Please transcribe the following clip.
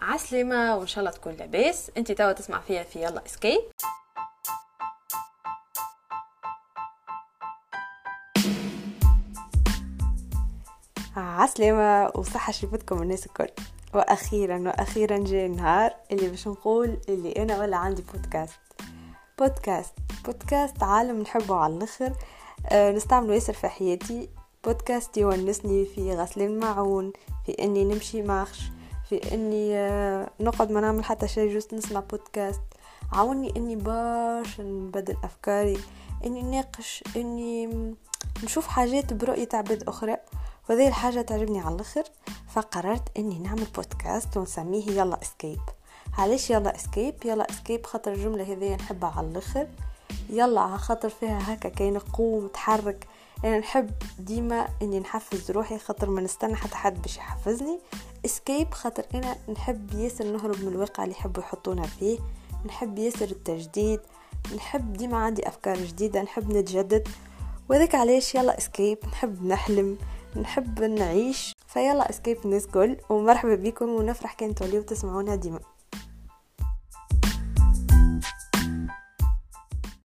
عسلامة وإن شاء الله تكون لاباس. أنت توا تسمع فيها في يلا اسكيب عسلامة وصحة شريفتكم الناس الكل. وأخيرا وأخيرا جاء النهار اللي باش نقول اللي أنا ولا عندي بودكاست. بودكاست. بودكاست عالم نحبه على الآخر. أه نستعمله ياسر في حياتي. بودكاست يونسني في غسل المعون في إني نمشي marche في إني آه، نقعد ما نعمل حتى شيء juste نسمع بودكاست عاوني إني باش نبدل أفكاري إني ناقش إني نشوف حاجات برؤية عباد أخرى. وهذه الحاجة تعجبني على الآخر فقررت إني نعمل بودكاست ونسميه يلا escape علاش يلا escape يلا escape خاطر الجملة هذه نحبها على الآخر. يلا خاطر فيها هكا كاين قوم تحرك أنا نحب ديما إني نحفز روحي خاطر ما نستنى حتى حد باش يحفزني. escape خاطر أنا نحب ياسر نهرب من الواقع اللي يحبوا يحطونا فيه. نحب ياسر التجديد. نحب ديما عندي أفكار جديدة. نحب نتجدد. وذاك علاش يلا escape نحب نحلم. نحب نعيش. فيلا escape الناس ومرحبا بكم ونفرح كنتوا اليوم تسمعونا ديما.